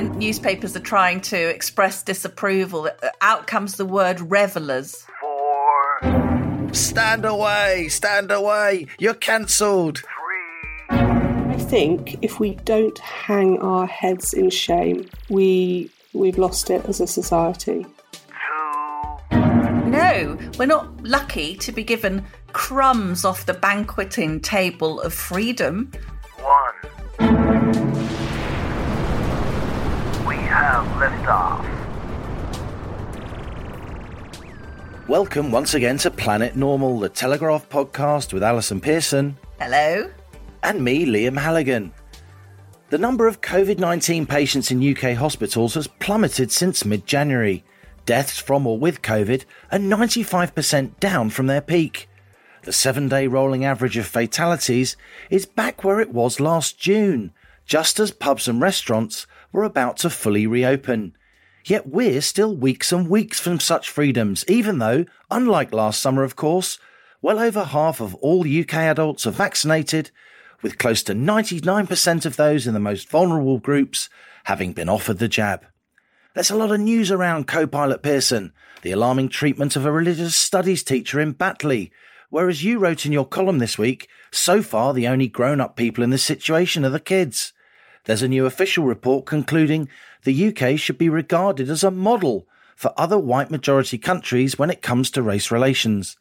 When newspapers are trying to express disapproval, out comes the word revelers. Four. Stand away! Stand away! You're cancelled! Three. I think if we don't hang our heads in shame, we we've lost it as a society. Two. No, we're not lucky to be given crumbs off the banqueting table of freedom. Liftoff. Welcome once again to Planet Normal, the Telegraph podcast with Allison Pearson Hello? and me, Liam Halligan. The number of COVID 19 patients in UK hospitals has plummeted since mid January. Deaths from or with COVID are 95% down from their peak. The seven day rolling average of fatalities is back where it was last June, just as pubs and restaurants were about to fully reopen. Yet we're still weeks and weeks from such freedoms, even though, unlike last summer, of course, well over half of all UK adults are vaccinated, with close to 99% of those in the most vulnerable groups having been offered the jab. There's a lot of news around co-pilot Pearson, the alarming treatment of a religious studies teacher in Batley, whereas you wrote in your column this week, so far the only grown-up people in this situation are the kids. There's a new official report concluding the UK should be regarded as a model for other white majority countries when it comes to race relations.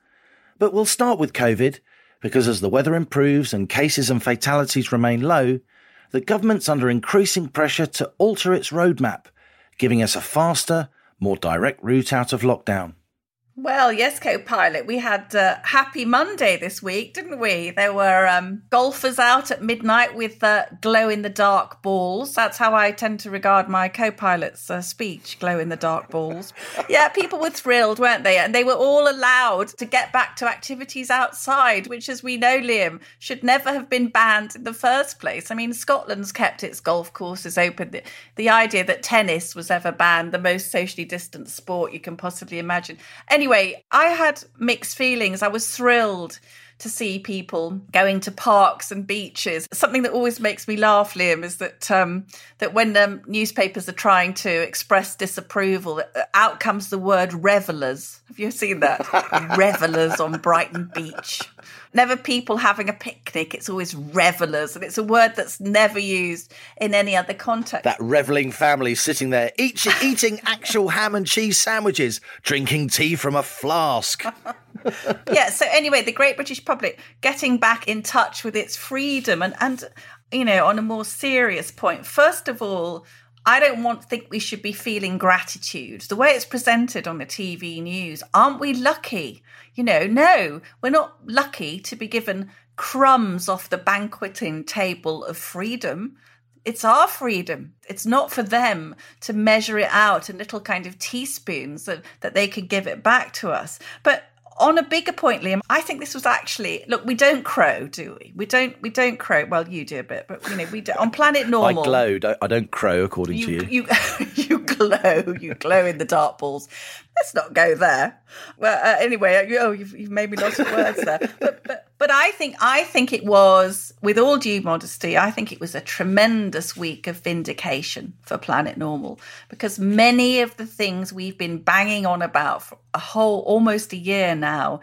But we'll start with COVID, because as the weather improves and cases and fatalities remain low, the government's under increasing pressure to alter its roadmap, giving us a faster, more direct route out of lockdown. Well, yes, co pilot. We had uh, Happy Monday this week, didn't we? There were um, golfers out at midnight with uh, glow in the dark balls. That's how I tend to regard my co pilot's uh, speech glow in the dark balls. yeah, people were thrilled, weren't they? And they were all allowed to get back to activities outside, which, as we know, Liam, should never have been banned in the first place. I mean, Scotland's kept its golf courses open. The, the idea that tennis was ever banned, the most socially distant sport you can possibly imagine. Anyway, anyway, I had mixed feelings. I was thrilled to see people going to parks and beaches. Something that always makes me laugh, Liam, is that um, that when um, newspapers are trying to express disapproval, uh, out comes the word revelers. Have you seen that? revelers on Brighton Beach. Never people having a picnic. It's always revelers, and it's a word that's never used in any other context. That revelling family sitting there each, eating actual ham and cheese sandwiches, drinking tea from a flask. yeah. So anyway, the Great British Public getting back in touch with its freedom, and and you know, on a more serious point, first of all. I don't want think we should be feeling gratitude. The way it's presented on the TV news, aren't we lucky? You know, no, we're not lucky to be given crumbs off the banqueting table of freedom. It's our freedom. It's not for them to measure it out in little kind of teaspoons that, that they could give it back to us. But on a bigger point, Liam, I think this was actually look. We don't crow, do we? We don't. We don't crow. Well, you do a bit, but you know, we do on Planet Normal. I glow. Don't, I don't crow, according you, to you. You, you glow. You glow in the dark balls. Let's not go there. Well, uh, anyway, you, oh, you've, you've made me lost of words there. But, but but I think I think it was, with all due modesty, I think it was a tremendous week of vindication for Planet Normal because many of the things we've been banging on about for a whole almost a year now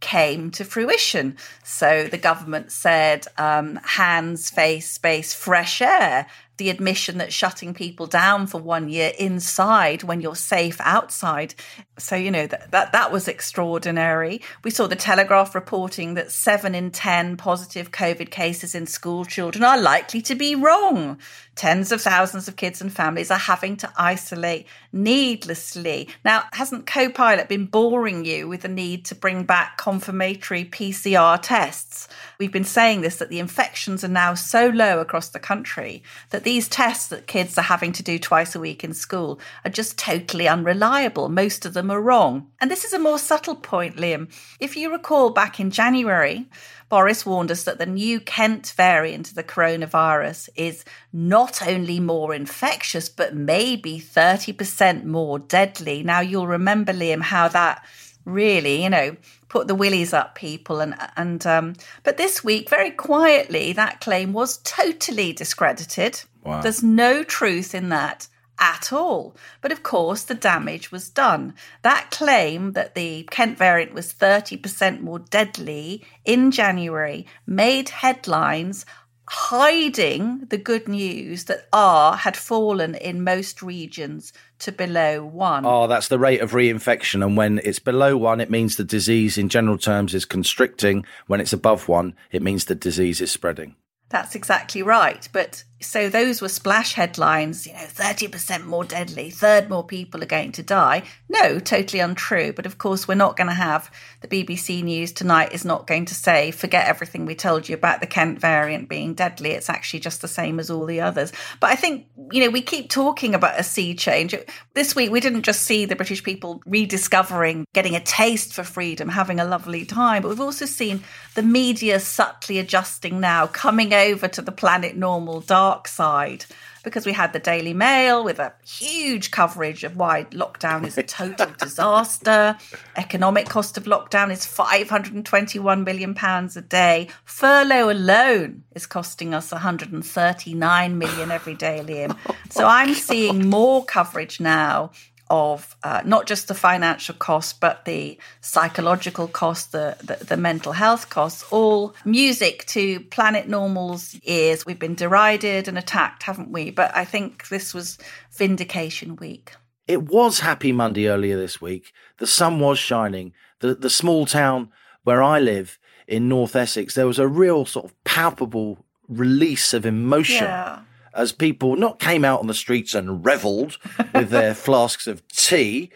came to fruition. So the government said um, hands, face, space, fresh air the admission that shutting people down for one year inside when you're safe outside. So, you know, that, that, that was extraordinary. We saw the Telegraph reporting that seven in 10 positive COVID cases in school children are likely to be wrong. Tens of thousands of kids and families are having to isolate needlessly. Now, hasn't Copilot been boring you with the need to bring back confirmatory PCR tests? We've been saying this that the infections are now so low across the country that these tests that kids are having to do twice a week in school are just totally unreliable. Most of them are wrong. And this is a more subtle point, Liam. If you recall back in January, Boris warned us that the new Kent variant of the coronavirus is not only more infectious, but maybe 30% more deadly. Now, you'll remember, Liam, how that really, you know, put the willies up people and and um but this week very quietly that claim was totally discredited. Wow. there's no truth in that at all. But of course the damage was done. That claim that the kent variant was 30% more deadly in january made headlines hiding the good news that r had fallen in most regions to below 1 Oh, that's the rate of reinfection. And when it's below one, it means the disease in general terms is constricting. When it's above one, it means the disease is spreading. That's exactly right. But so those were splash headlines, you know, 30% more deadly, third more people are going to die. No, totally untrue. But of course, we're not going to have the BBC News tonight is not going to say, forget everything we told you about the Kent variant being deadly. It's actually just the same as all the others. But I think, you know, we keep talking about a sea change. This week, we didn't just see the British people rediscovering, getting a taste for freedom, having a lovely time, but we've also seen the media subtly adjusting now, coming over to the planet normal dark side because we had the Daily Mail with a huge coverage of why lockdown is a total disaster. Economic cost of lockdown is 521 million pounds a day. Furlough alone is costing us 139 million every day, Liam. So I'm oh seeing more coverage now of uh, not just the financial cost, but the psychological cost, the, the, the mental health costs, all music to Planet Normal's ears. We've been derided and attacked, haven't we? But I think this was Vindication Week. It was Happy Monday earlier this week. The sun was shining. The the small town where I live in North Essex, there was a real sort of palpable release of emotion Yeah. As people not came out on the streets and revelled with their flasks of tea,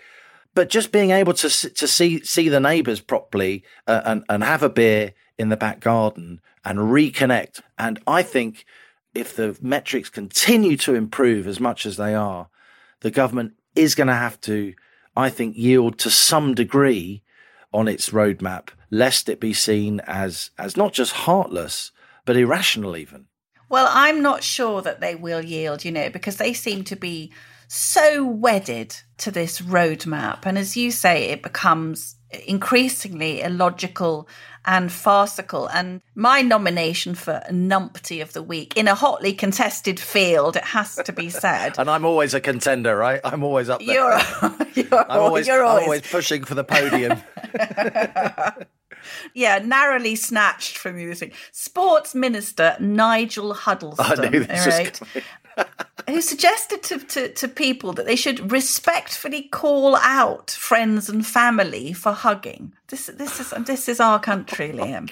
but just being able to to see see the neighbours properly uh, and and have a beer in the back garden and reconnect. And I think if the metrics continue to improve as much as they are, the government is going to have to, I think, yield to some degree on its roadmap, lest it be seen as as not just heartless but irrational even. Well, I'm not sure that they will yield, you know, because they seem to be so wedded to this roadmap. And as you say, it becomes increasingly illogical and farcical. And my nomination for numpty of the week in a hotly contested field, it has to be said. And I'm always a contender, right? I'm always up there. You're, you're, I'm always, you're always, always pushing for the podium. yeah, narrowly snatched from you this. Sports Minister Nigel Huddleston, I knew this all was right, who suggested to, to, to people that they should respectfully call out friends and family for hugging. This this is this is our country, oh Liam.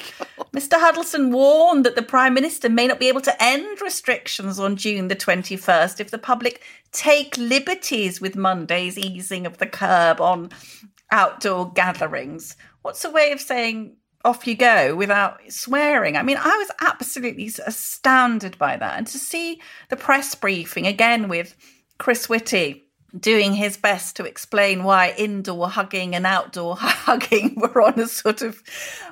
Mr. Huddleston warned that the Prime Minister may not be able to end restrictions on June the 21st if the public take liberties with Monday's easing of the curb on outdoor gatherings. What's a way of saying off you go without swearing? I mean, I was absolutely astounded by that. And to see the press briefing again with Chris Whitty doing his best to explain why indoor hugging and outdoor hugging were on a sort of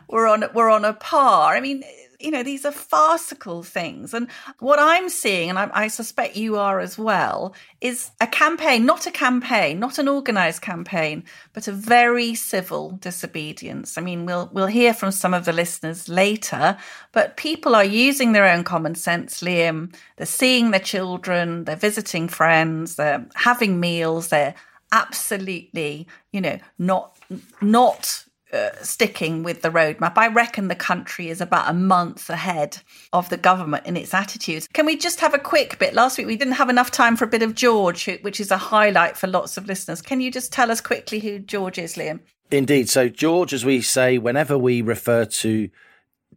were on were on a par. I mean, you know, these are farcical things. And what I'm seeing, and I, I suspect you are as well, is a campaign, not a campaign, not an organised campaign, but a very civil disobedience. I mean, we'll we'll hear from some of the listeners later, but people are using their own common sense, Liam. They're seeing their children, they're visiting friends, they're having meals, they're absolutely, you know, not not uh, sticking with the roadmap. I reckon the country is about a month ahead of the government in its attitudes. Can we just have a quick bit? Last week we didn't have enough time for a bit of George, which is a highlight for lots of listeners. Can you just tell us quickly who George is, Liam? Indeed. So, George, as we say, whenever we refer to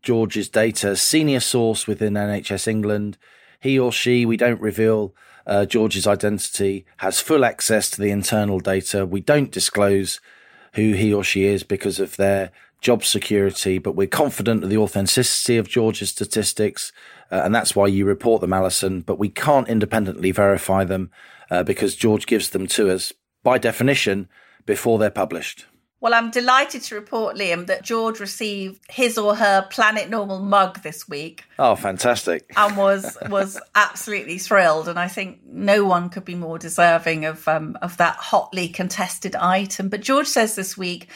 George's data, senior source within NHS England, he or she, we don't reveal uh, George's identity, has full access to the internal data. We don't disclose who he or she is because of their job security, but we're confident of the authenticity of George's statistics. Uh, and that's why you report them, Allison, but we can't independently verify them uh, because George gives them to us by definition before they're published. Well, I'm delighted to report, Liam, that George received his or her Planet Normal mug this week. Oh, fantastic! and was was absolutely thrilled. And I think no one could be more deserving of um, of that hotly contested item. But George says this week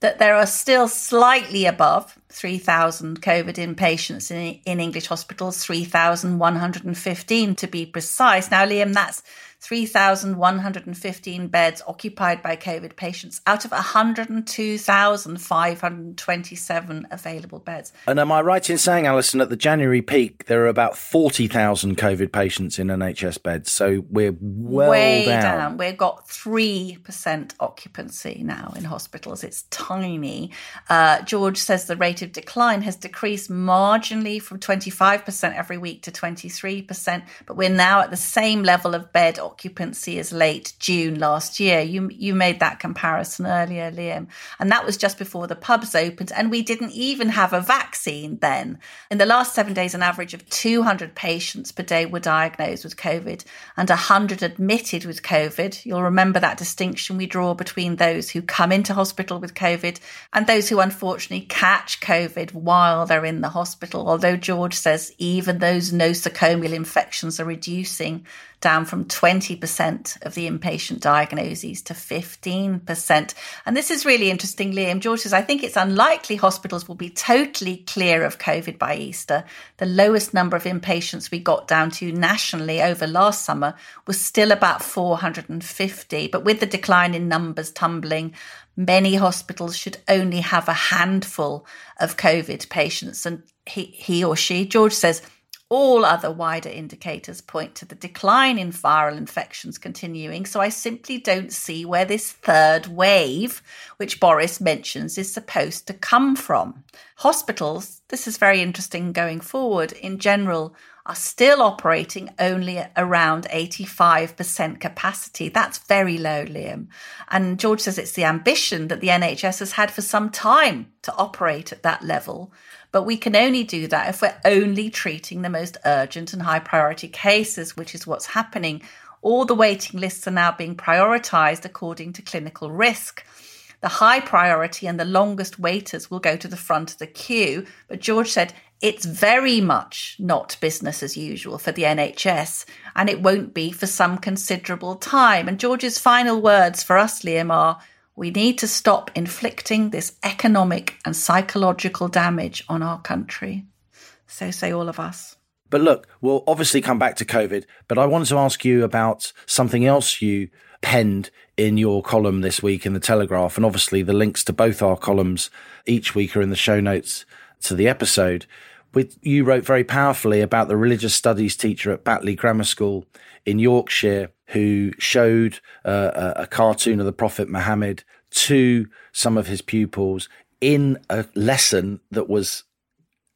that there are still slightly above 3,000 COVID inpatients in, in English hospitals, 3,115 to be precise. Now, Liam, that's 3,115 beds occupied by COVID patients out of 102,527 available beds. And am I right in saying, Allison, at the January peak, there are about 40,000 COVID patients in NHS beds? So we're well Way down. down. We've got 3% occupancy now in hospitals. It's tiny. Uh, George says the rate of decline has decreased marginally from 25% every week to 23%, but we're now at the same level of bed occupancy as late June last year. You you made that comparison earlier, Liam, and that was just before the pubs opened, and we didn't even have a vaccine then. In the last seven days, an average of 200 patients per day were diagnosed with COVID, and 100 admitted with COVID. You'll remember that distinction we draw between those who come into hospital with COVID and those who unfortunately catch COVID while they're in the hospital. Although George says even those nosocomial infections are reducing down from 20% of the inpatient diagnoses to 15%. And this is really interesting, Liam. George says, I think it's unlikely hospitals will be totally clear of COVID by Easter. The lowest number of inpatients we got down to nationally over last summer was still about 450. But with the decline in numbers tumbling, many hospitals should only have a handful of COVID patients. And he, he or she, George says, all other wider indicators point to the decline in viral infections continuing, so I simply don't see where this third wave, which Boris mentions, is supposed to come from. Hospitals, this is very interesting going forward, in general, are still operating only at around 85% capacity. That's very low, Liam. And George says it's the ambition that the NHS has had for some time to operate at that level. But we can only do that if we're only treating the most urgent and high priority cases, which is what's happening. All the waiting lists are now being prioritized according to clinical risk. The high priority and the longest waiters will go to the front of the queue. But George said it's very much not business as usual for the NHS, and it won't be for some considerable time. And George's final words for us, Liam, are we need to stop inflicting this economic and psychological damage on our country. So say all of us. But look, we'll obviously come back to COVID, but I wanted to ask you about something else you penned in your column this week in the Telegraph. And obviously, the links to both our columns each week are in the show notes to the episode. With, you wrote very powerfully about the religious studies teacher at Batley Grammar School in Yorkshire who showed uh, a, cartoon of the Prophet Muhammad to some of his pupils in a lesson that was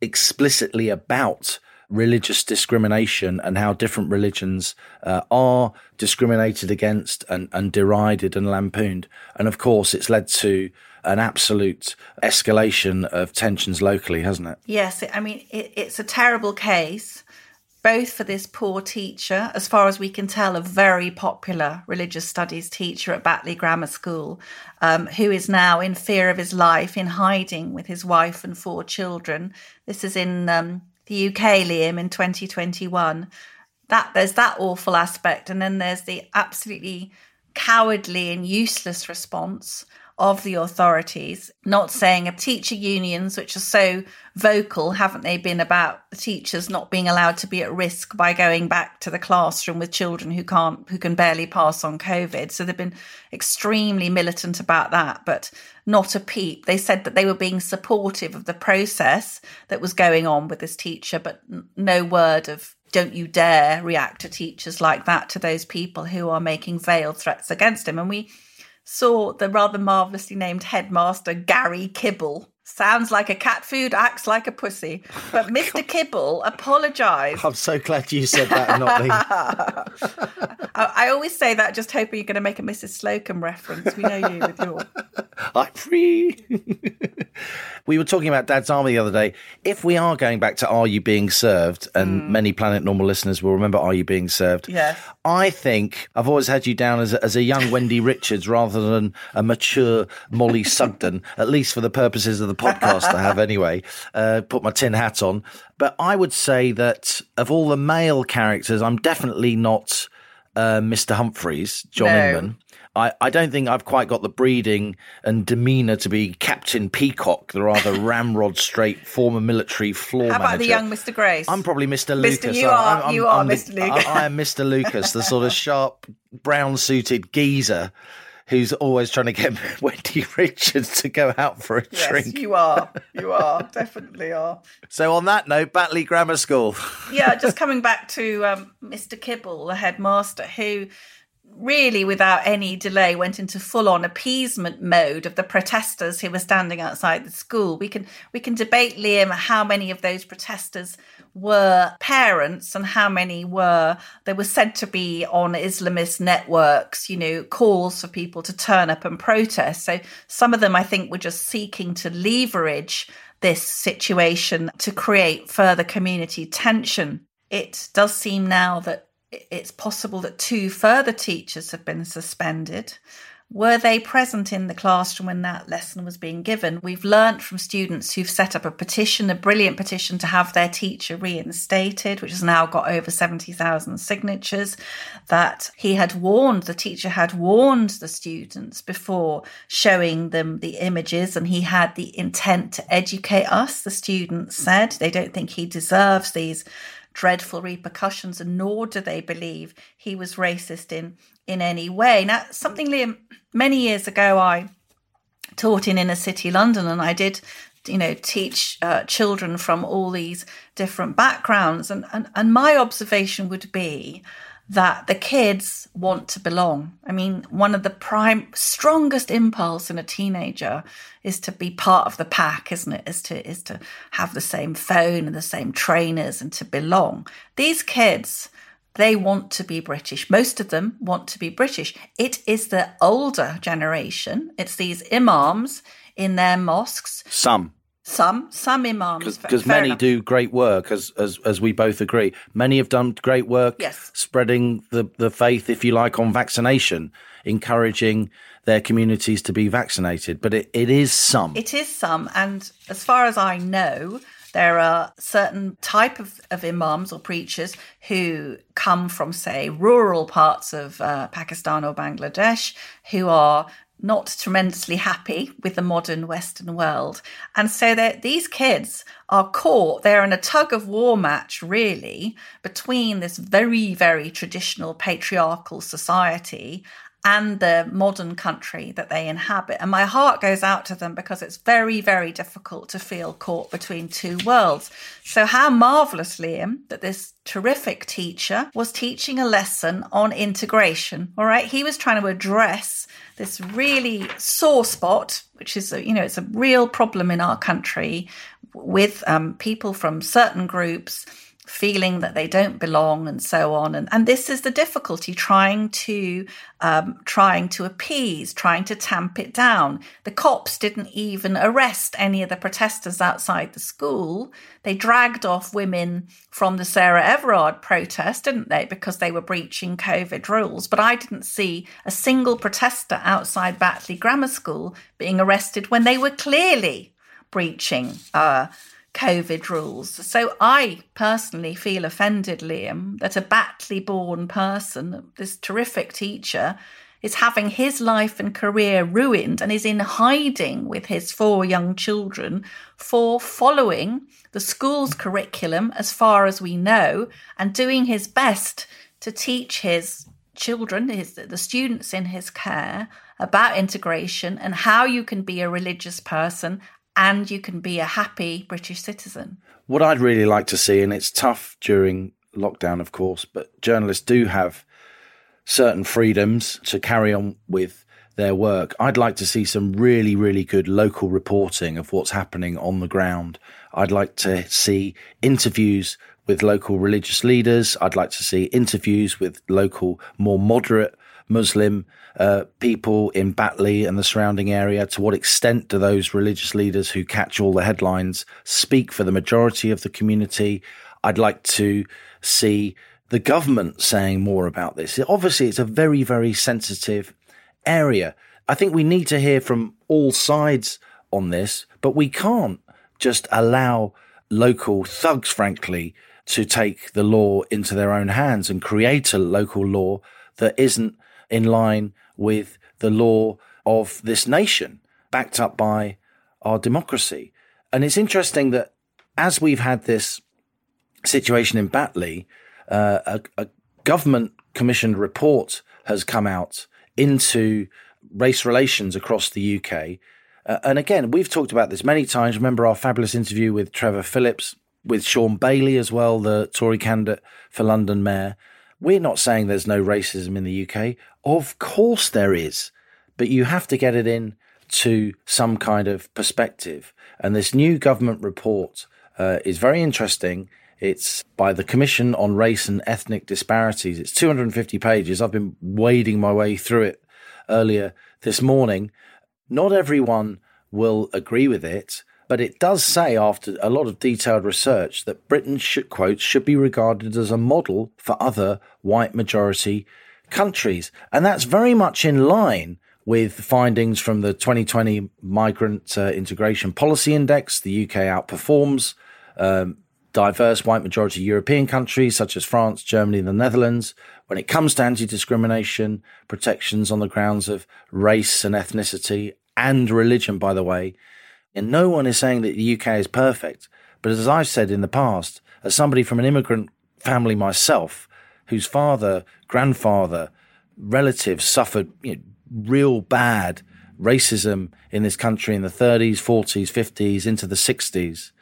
explicitly about religious discrimination and how different religions uh, are discriminated against and, and derided and lampooned. And of course, it's led to an absolute escalation of tensions locally, hasn't it? Yes, I mean, it, it's a terrible case, both for this poor teacher, as far as we can tell, a very popular religious studies teacher at Batley Grammar School, um, who is now in fear of his life, in hiding with his wife and four children. This is in um, the UK, Liam, in 2021. That there's that awful aspect, and then there's the absolutely cowardly and useless response of the authorities, not saying of teacher unions, which are so vocal, haven't they been about teachers not being allowed to be at risk by going back to the classroom with children who can't, who can barely pass on COVID. So they've been extremely militant about that, but not a peep. They said that they were being supportive of the process that was going on with this teacher, but no word of don't you dare react to teachers like that to those people who are making veiled threats against him. And we saw the rather marvellously named headmaster Gary Kibble. Sounds like a cat food, acts like a pussy. Oh but Mr. Kibble apologised. I'm so glad you said that not me. I, I always say that just hoping you're going to make a Mrs. Slocombe reference. We know you with your. I'm free. We were talking about Dad's Army the other day. If we are going back to Are You Being Served, and hmm. many Planet Normal listeners will remember Are You Being Served? Yes. I think I've always had you down as a, as a young Wendy Richards rather than a mature Mollie Sugden, at least for the purposes of the podcast I have anyway. Uh, put my tin hat on. But I would say that of all the male characters, I'm definitely not uh, Mr. Humphries, John No. Inman. I, I don't think I've quite got the breeding and demeanour to be Captain Peacock, the rather ramrod straight former military floor How about manager. the young Mr. Grace? I'm probably Mr. Mr. Lucas. you I'm- are- I'm- you are I'm the- Mr. Lucas. I, I am Mr. Lucas, the sort of sharp, brown suited geezer who's always trying to get Wendy Richards to go out for a yes, drink. you are. You are. Definitely are. So, on that note, Batley Grammar School. yeah, just coming back to um, Mr. Kibble, the headmaster, who really, without any delay, went into full-on appeasement mode of the protesters who were standing outside the school. We can we can debate, Liam, how many of those protesters were parents and how many were they were said to be on Islamist networks. You know, calls for people to turn up and protest. So some of them, I think, were just seeking to leverage this situation to create further community tension. It does seem now that it's possible that two further teachers have been suspended. Were they present in the classroom when that lesson was being given? We've learnt from students who've set up a petition, a brilliant petition to have their teacher reinstated, which has now got over 70,000 signatures, that he had warned, the teacher had warned the students before showing them the images, and he had the intent to educate us, the students said. They don't think he deserves these dreadful repercussions, and nor do they believe he was racist in in any way. Now, something Liam, many years ago, I taught in inner city London, and I did, you know, teach uh, children from all these different backgrounds, and, and and my observation would be that the kids want to belong. I mean, one of the prime strongest impulse in a teenager is to be part of the pack, isn't it? Is to is to have the same phone and the same trainers and to belong. These kids, they want to be British. Most of them want to be British. It is the older generation. It's these imams in their mosques. Some. Some some imams Because many enough. do great work, as, as as we both agree. Many have done great work Yes. spreading the, the faith, if you like, on vaccination, encouraging their communities to be vaccinated. But it, it is some. It is some, and as far as I know, there are certain type of, of imams or preachers who come from, say, rural parts of uh, Pakistan or Bangladesh, who are not tremendously happy with the modern Western world, and so these kids are caught. They're in a tug of war match, really, between this very, very traditional patriarchal society and the modern country that they inhabit. And my heart goes out to them because it's very, very difficult to feel caught between two worlds. So, how marvelous, Liam, that this terrific teacher was teaching a lesson on integration. All right. He was trying to address this really sore spot, which is, you know, it's a real problem in our country with um, people from certain groups feeling that they don't belong and so on. And and this is the difficulty trying to um, trying to appease trying to tamp it down. The cops didn't even arrest any of the protesters outside the school. They dragged off women from the sarah everard protest didn't they? Because they were breaching covid rules. But i didn't see a single protester outside batley grammar school being arrested when they were clearly breaching uh, COVID rules. So I personally feel offended, Liam, that a Batley born person, this terrific teacher, is having his life and career ruined and is in hiding with his four young children for following the school's curriculum as far as we know and doing his best to teach his children, his, the students in his care, about integration and how you can be a religious person and you can be a happy British citizen. What I'd really like to see, and it's tough during lockdown, of course, but journalists do have certain freedoms to carry on with their work. I'd like to see some really, really good local reporting of what's happening on the ground. I'd like to see interviews with local religious leaders. I'd like to see interviews with local, more moderate Muslim uh, people in Batley and the surrounding area? To what extent do those religious leaders who catch all the headlines speak for the majority of the community? I'd like to see the government saying more about this. Obviously, it's a very, very sensitive area. I think we need to hear from all sides on this, but we can't just allow local thugs, frankly, to take the law into their own hands and create a local law that isn't in line with the law of this nation, backed up by our democracy. And it's interesting that as we've had this situation in Batley, uh, a, a government commissioned report has come out into race relations across the UK. Uh, and again, we've talked about this many times. Remember our fabulous interview with Trevor Phillips, with Shaun Bailey as well, the Tory candidate for London Mayor. We're not saying there's no racism in the UK. Of course there is, but you have to get it in to some kind of perspective. And this new government report uh, is very interesting. It's by the Commission on Race and Ethnic Disparities. It's 250 pages. I've been wading my way through it earlier this morning. Not everyone will agree with it, but it does say, after a lot of detailed research, that Britain should, quote, should be regarded as a model for other white majority countries. And that's very much in line with findings from the 2020 Migrant uh, Integration Policy Index. The UK outperforms um, diverse white majority European countries such as France, Germany, and the Netherlands when it comes to anti discrimination, protections on the grounds of race and ethnicity and religion, by the way. And no one is saying that the UK is perfect. But as I've said in the past, as somebody from an immigrant family myself, whose father, grandfather, relatives suffered you know, real bad racism in this country in the 30s, 40s, 50s, into the 60s,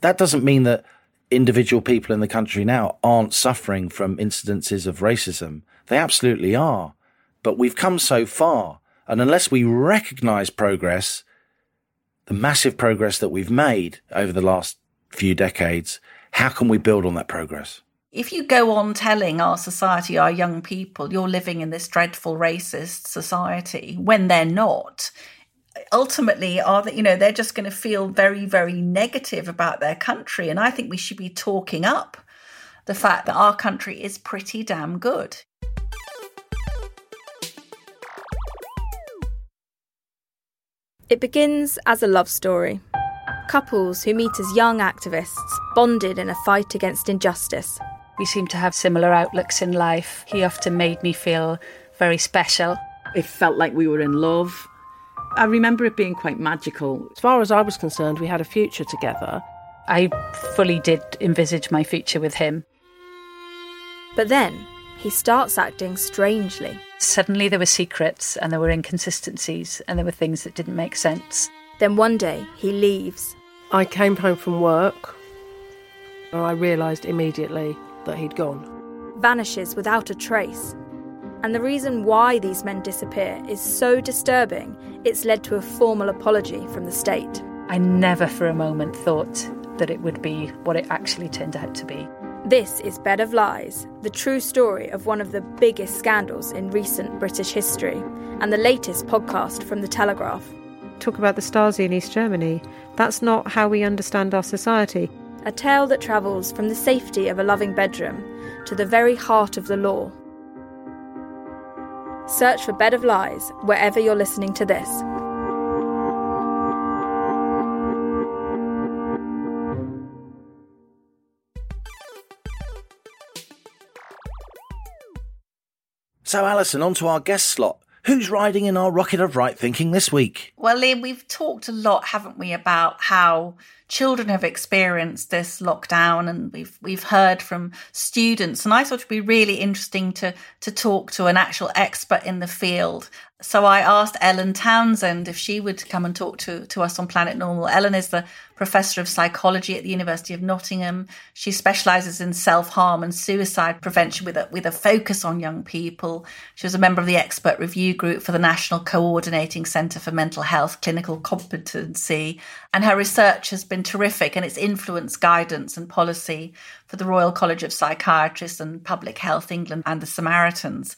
that doesn't mean that individual people in the country now aren't suffering from incidences of racism. They absolutely are. But we've come so far. And unless we recognize progress, the massive progress that we've made over the last few decades, how can we build on that progress? If you go on telling our society, our young people, you're living in this dreadful racist society when they're not, ultimately are that you know they're just going to feel very very negative about their country and i think we should be talking up the fact that our country is pretty damn good it begins as a love story couples who meet as young activists bonded in a fight against injustice we seem to have similar outlooks in life he often made me feel very special it felt like we were in love I remember it being quite magical. As far as I was concerned, we had a future together. I fully did envisage my future with him. But then he starts acting strangely. Suddenly there were secrets and there were inconsistencies and there were things that didn't make sense. Then one day he leaves. I came home from work and I realised immediately that he'd gone. Vanishes without a trace. And the reason why these men disappear is so disturbing, it's led to a formal apology from the state. I never for a moment thought that it would be what it actually turned out to be. This is Bed of Lies, the true story of one of the biggest scandals in recent British history, and the latest podcast from The Telegraph. Talk about the Stasi in East Germany. That's not how we understand our society. A tale that travels from the safety of a loving bedroom to the very heart of the law Search for Bed of Lies wherever you're listening to this. So, Allison, on to our guest slot. Who's riding in our rocket of right thinking this week? Well, Liam, we've talked a lot, haven't we, about how children have experienced this lockdown and we've we've heard from students and I thought it'd be really interesting to to talk to an actual expert in the field so I asked Ellen Townsend if she would come and talk to, to us on Planet Normal. Ellen is the professor of psychology at the University of Nottingham. She specializes in self-harm and suicide prevention with a, with a focus on young people. She was a member of the expert review group for the National Coordinating Centre for Mental Health Clinical Competency. And her research has been terrific and it's influenced guidance and policy for the Royal College of Psychiatrists and Public Health England and the Samaritans.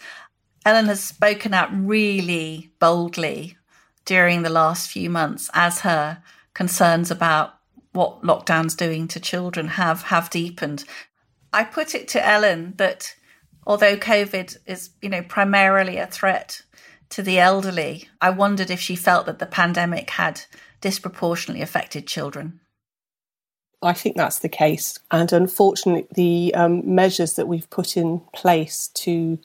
Ellen has spoken out really boldly during the last few months as her concerns about what lockdown's doing to children have have deepened. I put it to Ellen that although COVID is, you know, primarily a threat to the elderly, I wondered if she felt that the pandemic had disproportionately affected children. I think that's the case. And unfortunately, the um, measures that we've put in place to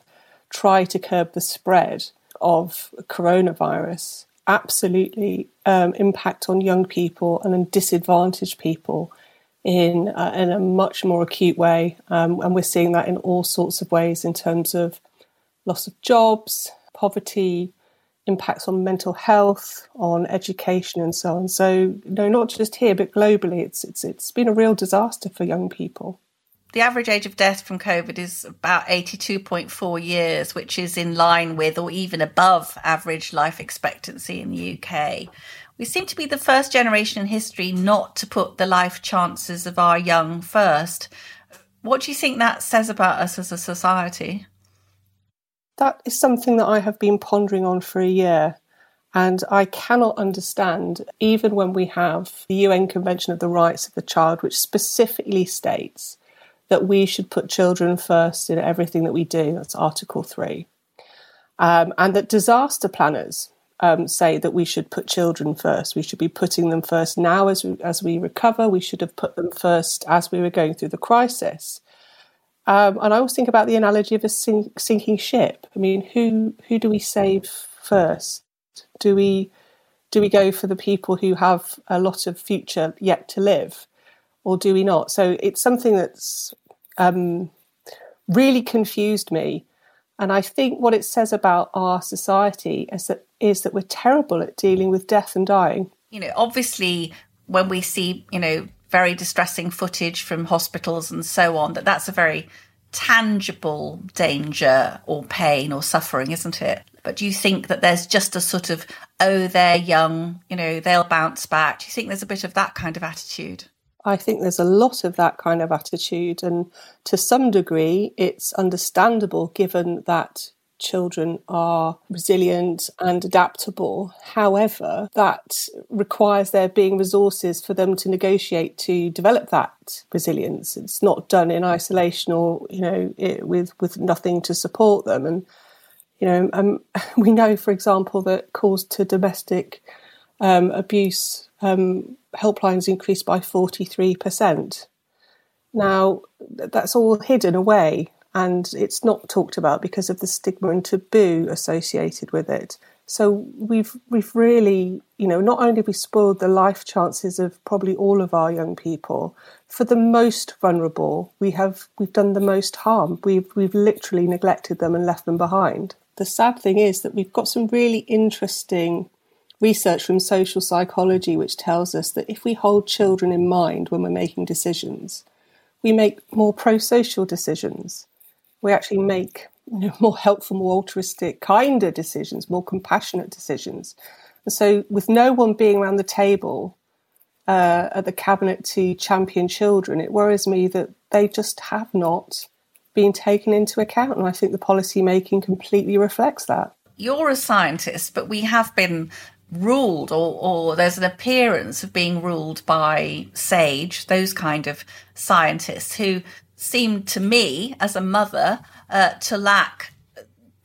try to curb the spread of coronavirus absolutely um, impact on young people and on disadvantaged people in uh, in a much more acute way, um, and we're seeing that in all sorts of ways in terms of loss of jobs, poverty, impacts on mental health, on education, and so on. So, no, not just here but globally, it's it's it's been a real disaster for young people. The average age of death from COVID is about 82.4 years, which is in line with or even above average life expectancy in the UK. We seem to be the first generation in history not to put the life chances of our young first. What do you think that says about us as a society? That is something that I have been pondering on for a year. And I cannot understand, even when we have the UN Convention of the Rights of the Child, which specifically states that we should put children first in everything that we do. That's Article 3. Um, and that disaster planners um, say that we should put children first. We should be putting them first now as we, as we recover. We should have put them first as we were going through the crisis. Um, and I always think about the analogy of a sink, sinking ship. I mean, who who do we save first? Do we do we go for the people who have a lot of future yet to live, or do we not? So it's something that's um, really confused me. And I think what it says about our society is that is that we're terrible at dealing with death and dying. You know, obviously, when we see you know very distressing footage from hospitals and so on, that that's a very tangible danger or pain or suffering, isn't it? But do you think that there's just a sort of oh they're young, you know, they'll bounce back? Do you think there's a bit of that kind of attitude? I think there's a lot of that kind of attitude, and to some degree, it's understandable given that children are resilient and adaptable. However, that requires there being resources for them to negotiate to develop that resilience. It's not done in isolation or you know it, with with nothing to support them. And you know, um, we know, for example, that calls to domestic um, abuse um, helplines increased by 43%. Now, that's all hidden away and it's not talked about because of the stigma and taboo associated with it. So we've we've really, you know, not only have we spoiled the life chances of probably all of our young people, for the most vulnerable, we have we've done the most harm. We've we've literally neglected them and left them behind. The sad thing is that we've got some really interesting research from social psychology which tells us that if we hold children in mind when we're making decisions, we make more pro social decisions. We actually make you know, more helpful, more altruistic, kinder decisions, more compassionate decisions. And so, with no one being around the table uh, at the cabinet to champion children, it worries me that they just have not been taken into account. And I think the policy making completely reflects that. You're a scientist, but we have been ruled or, or there's an appearance of being ruled by sage those kind of scientists who seem to me as a mother uh, to lack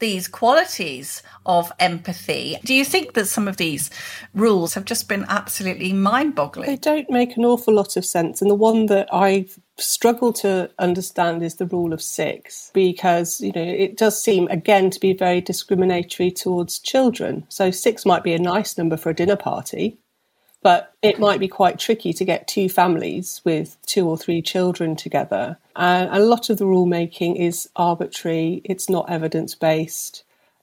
these qualities of empathy. Do you think that some of these rules have just been absolutely mind boggling? They don't make an awful lot of sense. And the one that I've struggled to understand is the rule of six, because, you know, it does seem, again, to be very discriminatory towards children. So six might be a nice number for a dinner party. But it might be quite tricky to get two families with two or three children together. And a lot of the rulemaking is arbitrary, it's not evidence based,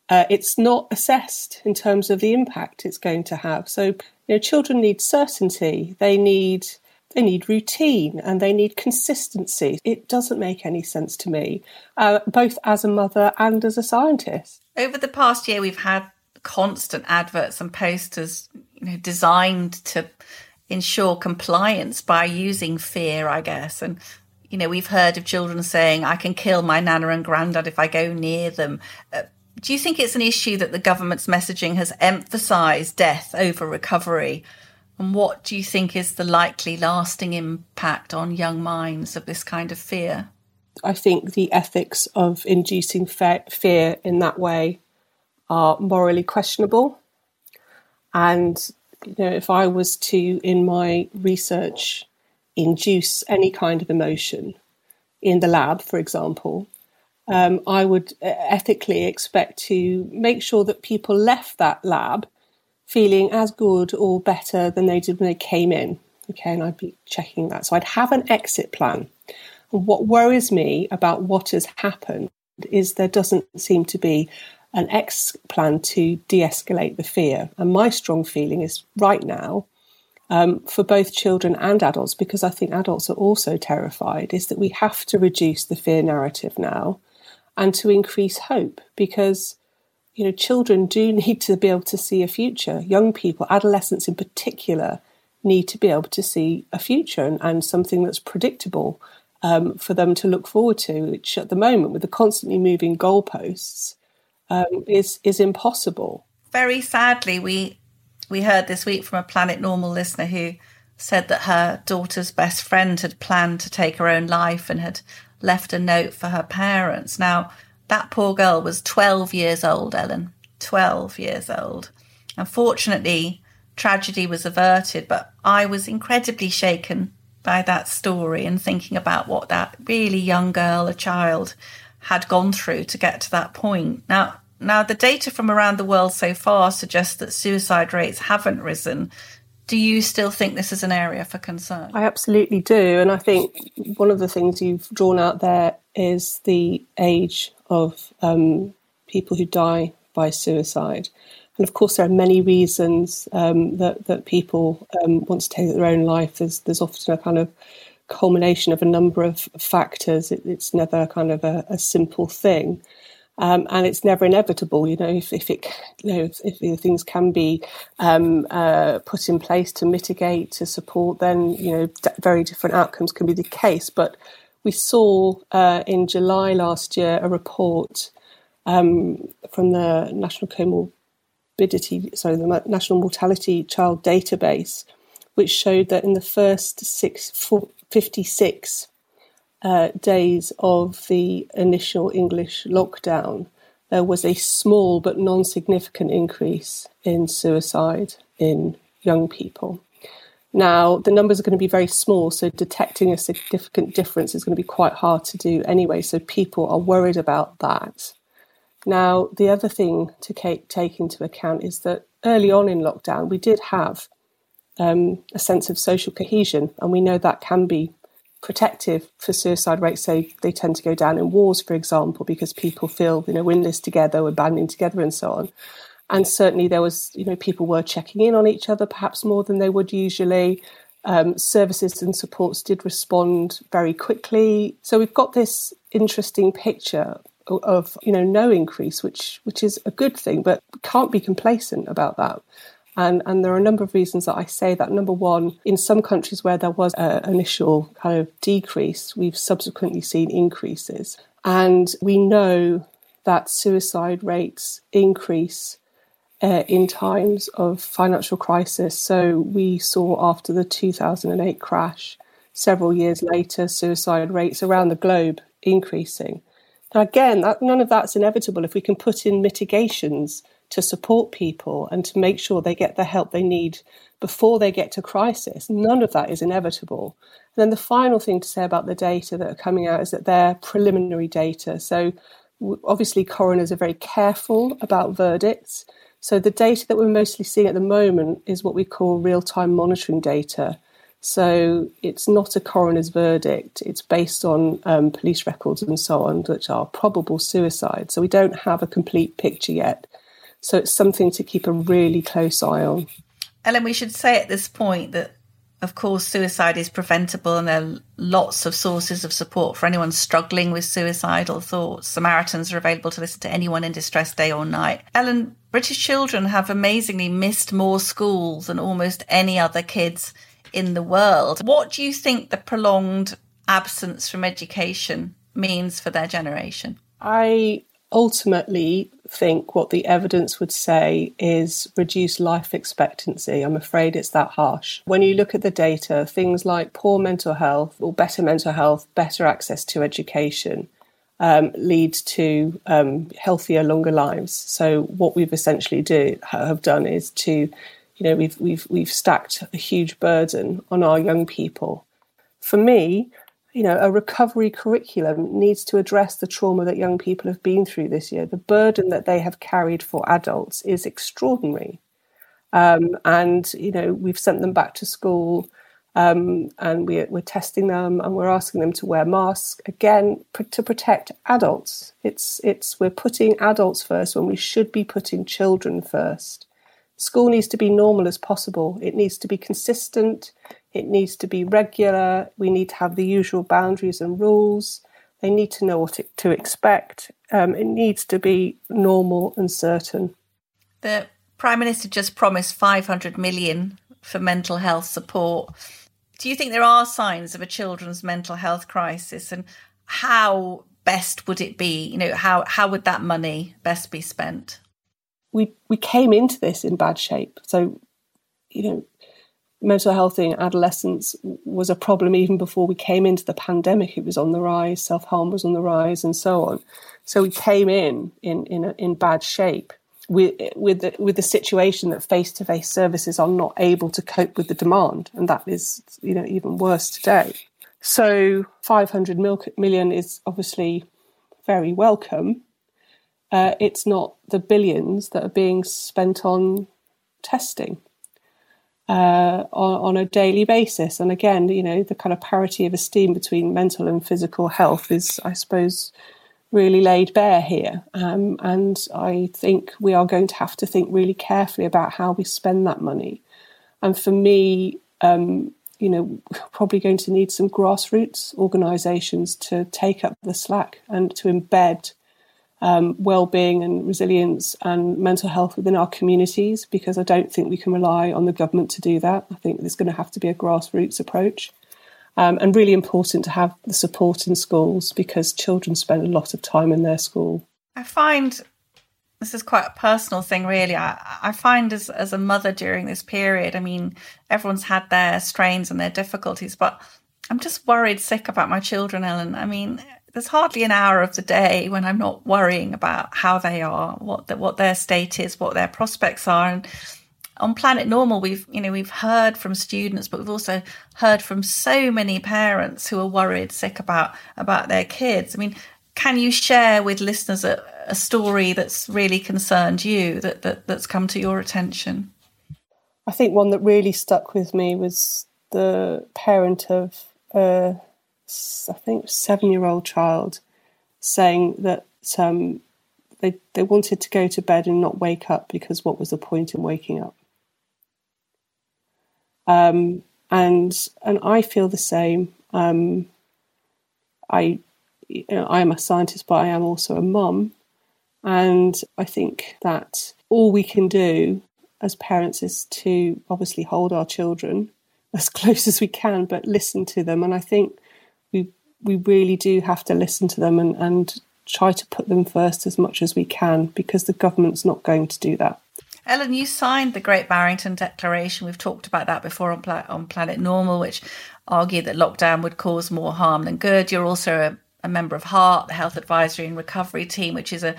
uh, it's not assessed in terms of the impact it's going to have. So, you know, children need certainty, they need they need routine and they need consistency. It doesn't make any sense to me, uh, both as a mother and as a scientist. Over the past year, we've had constant adverts and posters you know, designed to ensure compliance by using fear, I guess. And, you know, we've heard of children saying, I can kill my nana and granddad if I go near them. Uh, Do you think it's an issue that the government's messaging has emphasised death over recovery? And what do you think is the likely lasting impact on young minds of this kind of fear? I think the ethics of inducing fe- fear in that way are morally questionable. And you know, if I was to, in my research, induce any kind of emotion in the lab, for example, um, I would uh, ethically expect to make sure that people left that lab feeling as good or better than they did when they came in. Okay, and I'd be checking that. So I'd have an exit plan. And what worries me about what has happened is there doesn't seem to be an X plan to de escalate the fear. And my strong feeling is right now, um, for both children and adults, because I think adults are also terrified, is that we have to reduce the fear narrative now and to increase hope because you know children do need to be able to see a future young people adolescents in particular need to be able to see a future and, and something that's predictable um, for them to look forward to which at the moment with the constantly moving goalposts um, is is impossible very sadly we we heard this week from a planet normal listener who said that her daughter's best friend had planned to take her own life and had left a note for her parents. Now, that poor girl was 12 years old, Ellen. 12 years old. Unfortunately, tragedy was averted, but I was incredibly shaken by that story and thinking about what that really young girl, a child, had gone through to get to that point. Now, now the data from around the world so far suggests that suicide rates haven't risen, do you still think this is an area for concern? I absolutely do. And I think one of the things you've drawn out there is the age of um, people who die by suicide. And of course, there are many reasons um, that, that people um, want to take their own life. There's, there's often a kind of culmination of a number of factors. It, it's never kind of a, a simple thing. Um, and it's never inevitable. You know, if, if it, you know, if, if things can be um, uh, put in place to mitigate, to support, then you know, d- very different outcomes can be the case. But we saw uh, in July last year a report um, from the National Comorbidity, sorry, the National Mortality Child Database, which showed that in the first six, 56 uh, days of the initial English lockdown, there was a small but non significant increase in suicide in young people. Now, the numbers are going to be very small, so detecting a significant difference is going to be quite hard to do anyway. So people are worried about that. Now, the other thing to take into account is that early on in lockdown, we did have um, a sense of social cohesion, and we know that can be protective for suicide rates. So they tend to go down in wars, for example, because people feel, you know, we're in this together, we're banding together and so on. And certainly there was, you know, people were checking in on each other perhaps more than they would usually. Um, services and supports did respond very quickly. So we've got this interesting picture of, you know, no increase, which which is a good thing, but can't be complacent about that. And, and there are a number of reasons that I say that. Number one, in some countries where there was an initial kind of decrease, we've subsequently seen increases. And we know that suicide rates increase uh, in times of financial crisis. So we saw after the 2008 crash, several years later, suicide rates around the globe increasing. Now, again, that, none of that's inevitable if we can put in mitigations to support people and to make sure they get the help they need before they get to crisis. None of that is inevitable. And then the final thing to say about the data that are coming out is that they're preliminary data. So obviously, coroners are very careful about verdicts. So the data that we're mostly seeing at the moment is what we call real time monitoring data. So it's not a coroner's verdict. It's based on um, police records and so on, which are probable suicide. So we don't have a complete picture yet. So it's something to keep a really close eye on. Ellen, we should say at this point that, of course, suicide is preventable and there are lots of sources of support for anyone struggling with suicidal thoughts. Samaritans are available to listen to anyone in distress day or night. Ellen, British children have amazingly missed more schools than almost any other kids in the world. What do you think the prolonged absence from education means for their generation? I ultimately think what the evidence would say is reduced life expectancy. I'm afraid it's that harsh. When you look at the data, things like poor mental health or better mental health, better access to education, um, lead to um, healthier, longer lives. So what we've essentially do have done is to, you know, we've we've we've stacked a huge burden on our young people. For me, you know, a recovery curriculum needs to address the trauma that young people have been through this year. The burden that they have carried for adults is extraordinary. Um, and, you know, we've sent them back to school um, and we're, we're testing them and we're asking them to wear masks again pr- to protect adults. It's, it's, we're putting adults first when we should be putting children first. School needs to be normal as possible. It needs to be consistent. It needs to be regular. We need to have the usual boundaries and rules. They need to know what to expect. Um, it needs to be normal and certain. The Prime Minister just promised 500 million for mental health support. Do you think there are signs of a children's mental health crisis and how best would it be? You know, how, how would that money best be spent? We we came into this in bad shape. So, you know, mental health in adolescence was a problem even before we came into the pandemic. It was on the rise, self harm was on the rise, and so on. So we came in in in, a, in bad shape with with the, with the situation that face to face services are not able to cope with the demand, and that is you know even worse today. So 500 million is obviously very welcome. Uh, it's not the billions that are being spent on testing uh, on, on, a daily basis. And again, you know, the kind of parity of esteem between mental and physical health is, I suppose, really laid bare here. Um, and I think we are going to have to think really carefully about how we spend that money. And for me, um, you know, probably going to need some grassroots organisations to take up the slack and to embed um, well-being and resilience and mental health within our communities because I don't think we can rely on the government to do that. I think there's going to have to be a grassroots approach. Um, and really important to have the support in schools because children spend a lot of time in their school. I find this is quite a personal thing, really. I, I find as, as a mother during this period, I mean, everyone's had their strains and their difficulties, but I'm just worried sick about my children, Ellen. I mean, there's hardly an hour of the day when I'm not worrying about how they are, what the, what their state is, what their prospects are. And on Planet Normal, we've you know we've heard from students, but we've also heard from so many parents who are worried, sick about about their kids. I mean, can you share with listeners a, a story that's really concerned you that, that that's come to your attention? I think one that really stuck with me was the parent of. Uh, I think seven year old child saying that um, they they wanted to go to bed and not wake up because what was the point in waking up? Um, and and I feel the same. Um, I you know, I am a scientist, but I am also a mum, and I think that all we can do as parents is to obviously hold our children as close as we can, but listen to them. And I think we really do have to listen to them and, and try to put them first as much as we can because the government's not going to do that. Ellen, you signed the Great Barrington Declaration. We've talked about that before on, Pla- on Planet Normal, which argued that lockdown would cause more harm than good. You're also a, a member of HEART, the Health Advisory and Recovery Team, which is a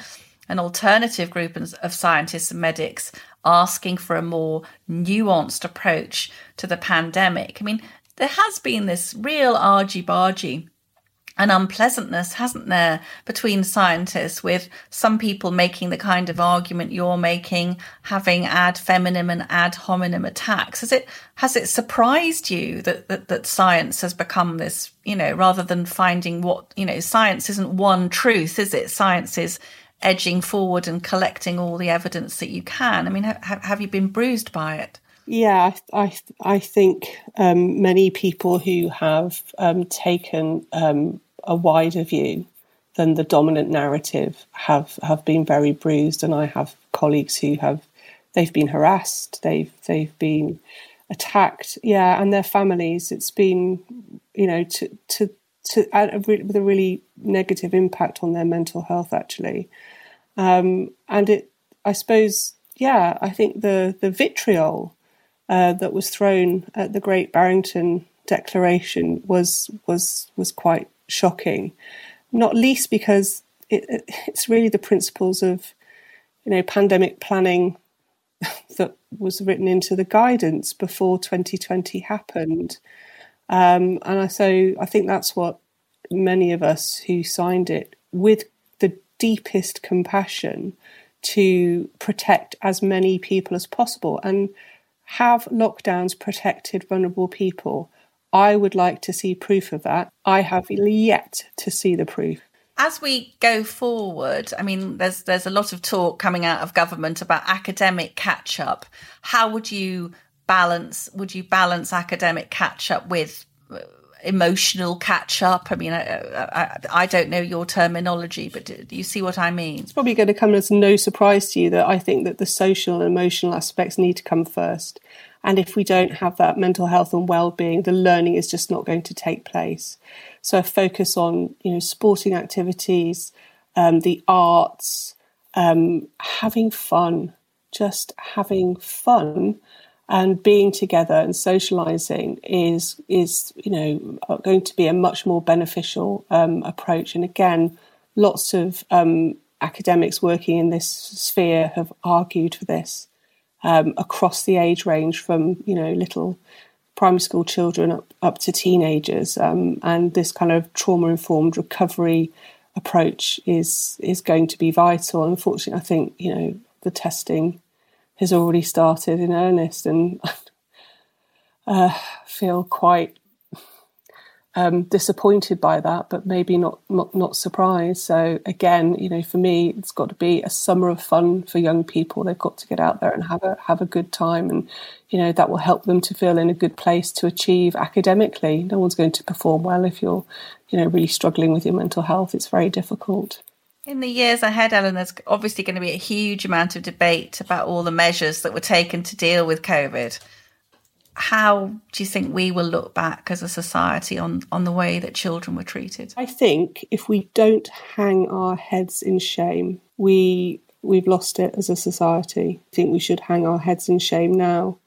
an alternative group of scientists and medics asking for a more nuanced approach to the pandemic. I mean, there has been this real argy bargy and unpleasantness, hasn't there, between scientists, with some people making the kind of argument you're making, having ad feminam and ad hominem attacks. Has it has it surprised you that, that that science has become this, you know, rather than finding what you know, science isn't one truth, is it? Science is edging forward and collecting all the evidence that you can. I mean, ha- have you been bruised by it? Yeah, I I think um, many people who have um, taken um, a wider view than the dominant narrative have have been very bruised, and I have colleagues who have they've been harassed, they've they've been attacked, yeah, and their families. It's been you know to to to a, with a really negative impact on their mental health actually. Um, and it, I suppose, yeah, I think the the vitriol uh, that was thrown at the Great Barrington Declaration was was was quite shocking, not least because it, it's really the principles of you know pandemic planning that was written into the guidance before 2020 happened. Um, and I, so I think that's what many of us who signed it with the deepest compassion to protect as many people as possible and have lockdowns protected vulnerable people. I would like to see proof of that. I have yet to see the proof as we go forward, I mean, there's there's a lot of talk coming out of government about academic catch up. How would you balance? Would you balance academic catch up with uh, emotional catch up? I mean, I, I, I, don't know your terminology, but do, do you see what I mean? It's probably going to come as no surprise to you that I think that the social and emotional aspects need to come first. And if we don't have that mental health and well-being, the learning is just not going to take place. So a focus on you know sporting activities, um, the arts, um, having fun, just having fun, and being together and socialising is is you know going to be a much more beneficial um, approach. And again, lots of um, academics working in this sphere have argued for this um, across the age range from you know little primary school children up, up to teenagers. Um, and this kind of trauma informed recovery approach is is going to be vital. Unfortunately i think you know the testing has already started in earnest and uh, feel quite um, disappointed by that, but maybe not, not not surprised. So again, you know, for me, it's got to be a summer of fun for young people. They've got to get out there and have a have a good time, and you know that will help them to feel in a good place to achieve academically. No one's going to perform well if you're, you know, really struggling with your mental health. It's very difficult. In the years ahead, Ellen, there's obviously going to be a huge amount of debate about all the measures that were taken to deal with COVID how do you think we will look back as a society on, on the way that children were treated? I think if we don't hang our heads in shame, we we've lost it as a society. I think we should hang our heads in shame now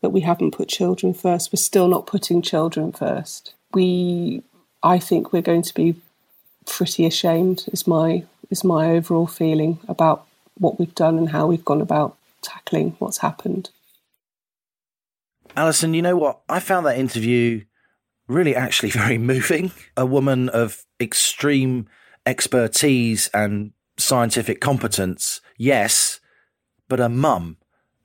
that we haven't put children first. We're still not putting children first. We I think we're going to be pretty ashamed is my is my overall feeling about what we've done and how we've gone about tackling what's happened. Allison, you know what? I found that interview really actually very moving. A woman of extreme expertise and scientific competence, yes, but a mum.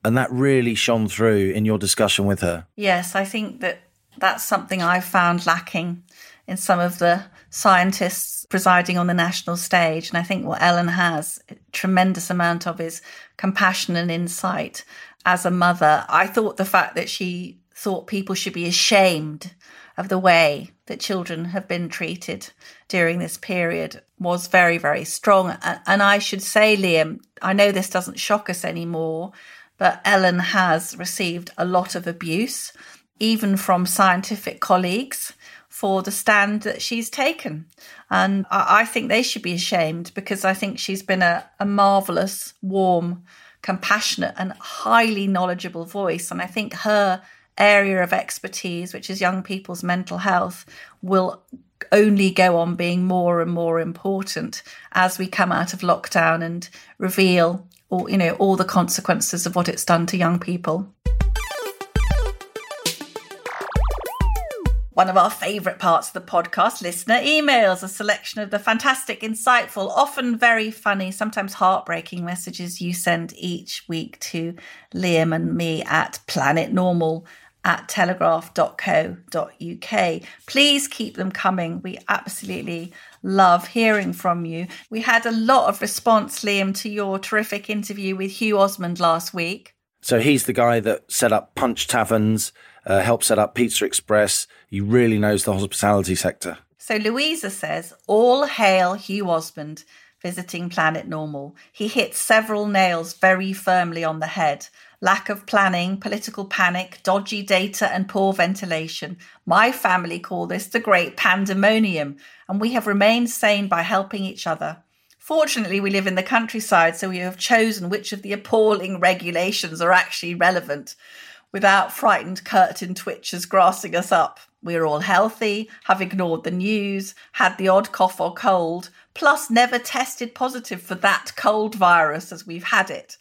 And that really shone through in your discussion with her. Yes, I think that that's something I've found lacking in some of the scientists presiding on the national stage. And I think what Ellen has a tremendous amount of is compassion and insight as a mother, I thought the fact that she thought people should be ashamed of the way that children have been treated during this period was very, very strong. And I should say, Liam, I know this doesn't shock us anymore, but Ellen has received a lot of abuse, even from scientific colleagues, for the stand that she's taken. And I think they should be ashamed because I think she's been a, a marvelous, warm, compassionate and highly knowledgeable voice. And I think her area of expertise, which is young people's mental health, will only go on being more and more important as we come out of lockdown and reveal all you know all the consequences of what it's done to young people. One of our favourite parts of the podcast, listener emails, a selection of the fantastic, insightful, often very funny, sometimes heartbreaking messages you send each week to Liam and me at Planet Normal at telegraph.co.uk. Please keep them coming. We absolutely love hearing from you. We had a lot of response, Liam, to your terrific interview with Hugh Osmond last week. So he's the guy that set up Punch Taverns uh, helped set up Pizza Express. He really knows the hospitality sector. So Louisa says, All hail Hugh Osmond visiting Planet Normal. He hit several nails very firmly on the head. Lack of planning, political panic, dodgy data, and poor ventilation. My family call this the great pandemonium, and we have remained sane by helping each other. Fortunately, we live in the countryside, so we have chosen which of the appalling regulations are actually relevant without frightened curtain twitchers grassing us up. We're all healthy, have ignored the news, had the odd cough or cold, plus never tested positive for that cold virus as we've had it.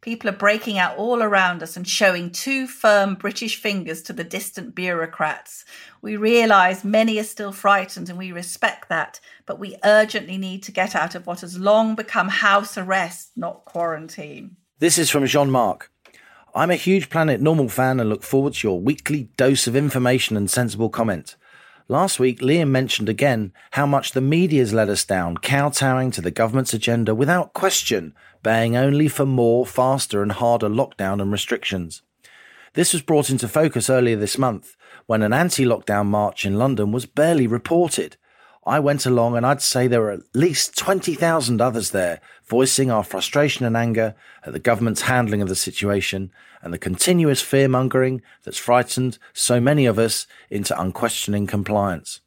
People are breaking out all around us and showing two firm British fingers to the distant bureaucrats. We realise many are still frightened and we respect that, but we urgently need to get out of what has long become house arrest, not quarantine. This is from Jean Marc. I'm a huge Planet Normal fan and look forward to your weekly dose of information and sensible comment. Last week, Liam mentioned again how much the media's let us down, kowtowing to the government's agenda without question, baying only for more, faster, and harder lockdown and restrictions. This was brought into focus earlier this month when an anti lockdown march in London was barely reported. I went along and I'd say there were at least 20,000 others there voicing our frustration and anger at the government's handling of the situation and the continuous fear mongering that's frightened so many of us into unquestioning compliance.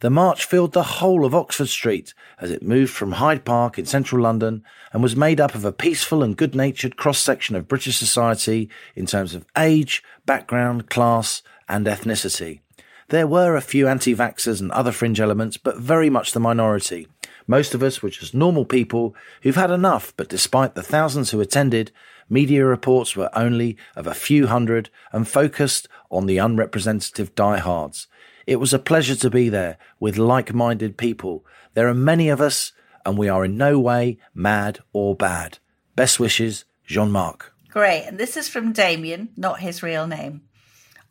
The march filled the whole of Oxford Street as it moved from Hyde Park in central London and was made up of a peaceful and good natured cross section of British society in terms of age, background, class, and ethnicity. There were a few anti vaxxers and other fringe elements, but very much the minority. Most of us were just normal people who've had enough, but despite the thousands who attended, media reports were only of a few hundred and focused on the unrepresentative diehards. It was a pleasure to be there with like minded people. There are many of us, and we are in no way mad or bad. Best wishes, Jean Marc. Great. And this is from Damien, not his real name.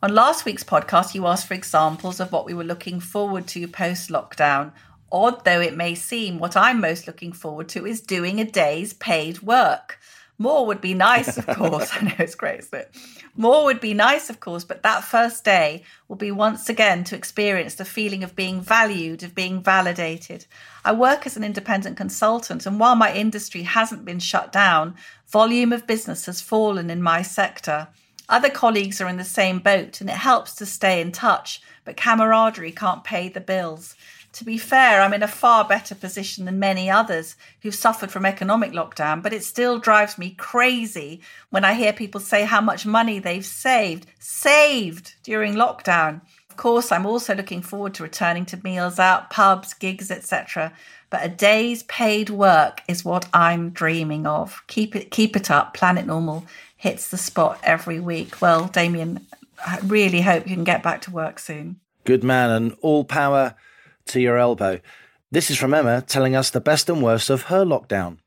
On last week's podcast, you asked for examples of what we were looking forward to post lockdown. Odd though it may seem, what I'm most looking forward to is doing a day's paid work. More would be nice, of course. I know it's great, isn't? More would be nice, of course, but that first day will be once again to experience the feeling of being valued, of being validated. I work as an independent consultant, and while my industry hasn't been shut down, volume of business has fallen in my sector. Other colleagues are in the same boat and it helps to stay in touch, but camaraderie can't pay the bills. To be fair, I'm in a far better position than many others who've suffered from economic lockdown, but it still drives me crazy when I hear people say how much money they've saved, saved during lockdown. Of course, I'm also looking forward to returning to meals out, pubs, gigs, etc. But a day's paid work is what I'm dreaming of. Keep it keep it up, Planet Normal hits the spot every week. Well, Damien, I really hope you can get back to work soon. Good man, and all power to your elbow. This is from Emma telling us the best and worst of her lockdown.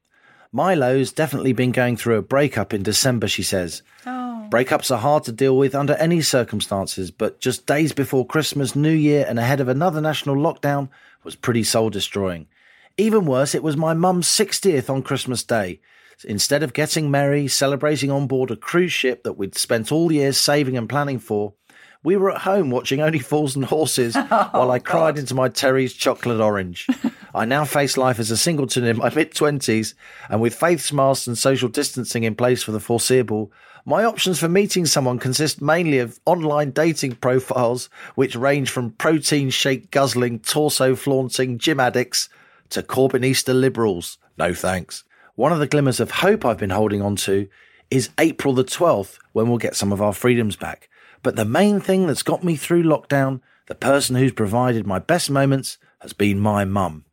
Milo's definitely been going through a breakup in December, she says. Oh. Breakups are hard to deal with under any circumstances, but just days before Christmas, New Year, and ahead of another national lockdown was pretty soul destroying. Even worse, it was my mum's 60th on Christmas Day. Instead of getting merry, celebrating on board a cruise ship that we'd spent all years saving and planning for, we were at home watching Only Fools and Horses Oh, while I cried into my Terry's chocolate orange. I now face life as a singleton in my mid 20s, and with face masks and social distancing in place for the foreseeable, my options for meeting someone consist mainly of online dating profiles, which range from protein shake guzzling, torso flaunting gym addicts to Corbynista liberals. No thanks. One of the glimmers of hope I've been holding on to is April the 12th, when we'll get some of our freedoms back. But the main thing that's got me through lockdown, the person who's provided my best moments, has been my mum.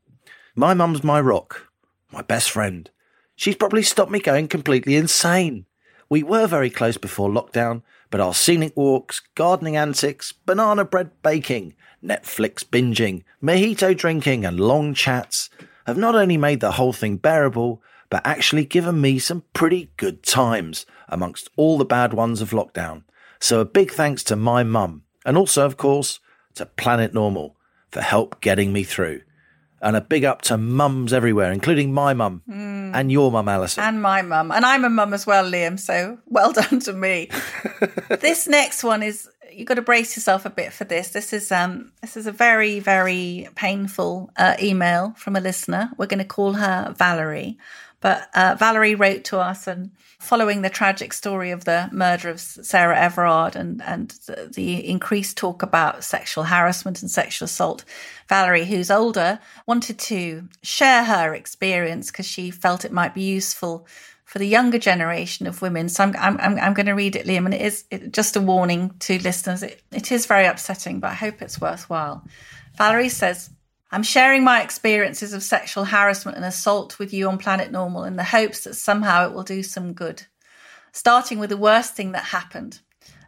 My mum's my rock, my best friend. She's probably stopped me going completely insane. We were very close before lockdown, but our scenic walks, gardening antics, banana bread baking, Netflix binging, mojito drinking, and long chats have not only made the whole thing bearable, but actually given me some pretty good times amongst all the bad ones of lockdown. So a big thanks to my mum, and also, of course, to Planet Normal for help getting me through. And a big up to mums everywhere, including my mum and your mum, Allison. And my mum. And I'm a mum as well, Liam. So well done to me. this next one is you've got to brace yourself a bit for this. This is um this is a very, very painful uh, email from a listener. We're going to call her Valerie. But uh, Valerie wrote to us and following the tragic story of the murder of Sarah Everard and, and the, the increased talk about sexual harassment and sexual assault, Valerie, who's older, wanted to share her experience because she felt it might be useful for the younger generation of women. So I'm, I'm, I'm, going to read it, Liam, and it is it, just a warning to listeners. It, it is very upsetting, but I hope it's worthwhile. Valerie says, I'm sharing my experiences of sexual harassment and assault with you on Planet Normal in the hopes that somehow it will do some good. Starting with the worst thing that happened.